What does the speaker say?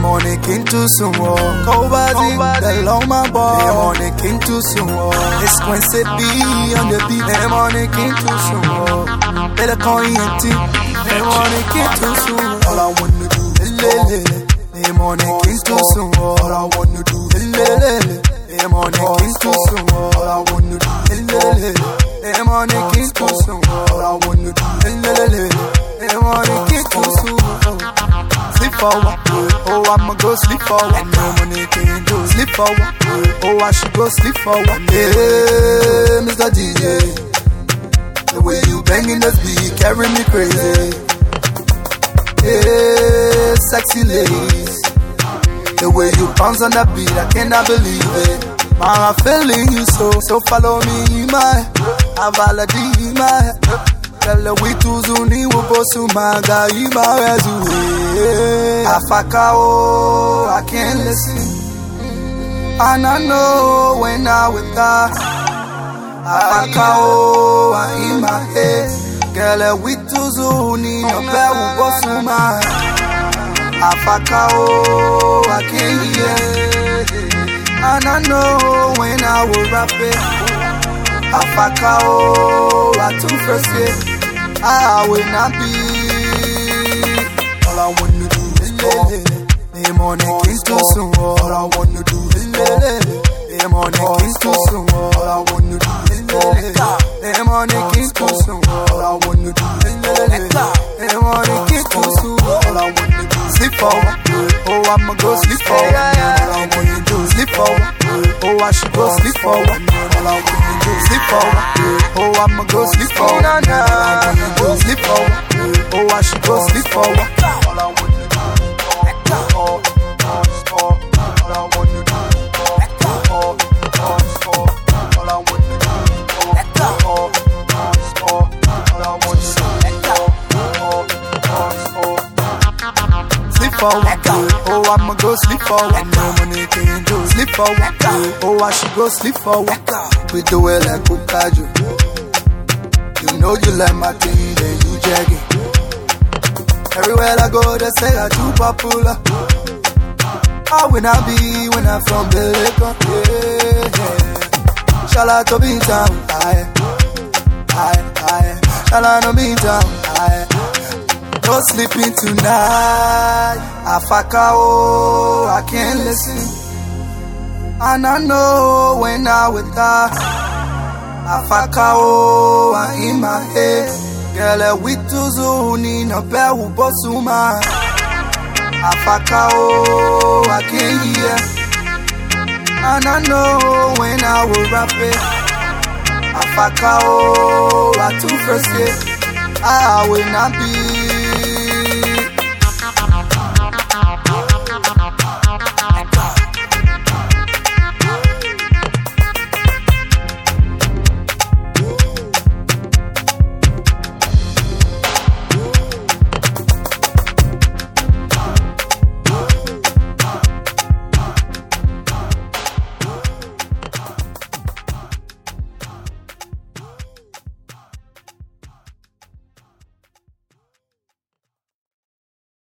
Demonic into some war. Kobazzie, belong my boy. Demonic into some war. It's Quincy B on the beat. Demonic into some war. Better call ENT. Demonic into some war. All I wanna do is lele. Demonic into some war. All I wanna do is lele. Demonic into some war. All I wanna do is lele. Demonic into some war. All I wanna do is lele. Demonic into some war sleep forward. I'ma go sleep forward. No money can do sleep forward. Oh, I should go sleep forward. Yeah, Mr. DJ. The way you banging this beat carry me crazy. Yeah, sexy ladies. The way you bounce on that beat, I cannot believe it. Man, I'm feeling you so, so follow me, my, avaladi, my. Kele witu zuni wubosu maga ima wezu eh. Afaka oh, I can't listen And I know when I with God Afaka oh, eh. I in my head Kele witu zuni yope wubosu ma Afaka oh, I can't hear And I know when I will rap it Afaka oh, I too first yeah. I will not be. All I wanna do is lele. The morning kings too soon. All I wanna do is lele. The morning kings too soon. All I wanna do is lele. The morning kings too soon. All I wanna do is lele. The morning kings too soon. All I wanna do is sleep over. Oh, I'ma go sleep over. All I wanna do is sleep over. Oh, I should go sleep over. All I wanna do sleep over. Oh, I'ma go sleep over. All sleep over. Oh, I should go sleep over. Oh. Sleep forward. Oh, I'ma go sleep forward. No money can do sleep forward. Oh, I should go sleep forward. We do it like Bukaju. You You know you like my thing, then you jagging. Everywhere I go, they say I too popular. How when I be when I'm from Belica? Yeah, yeah. Shall I to be town? Aye, aye, aye. Shall I no be town? Aye. No sleeping tonight. Afaka oh, I can't listen. And I know when I with God. Afaka oh, I in my head. Girl, eh, we too in a bear who bosuma. Afaka oh, I can't hear. And I know when I will rap it. Afaka oh, I too first yeah. I will not be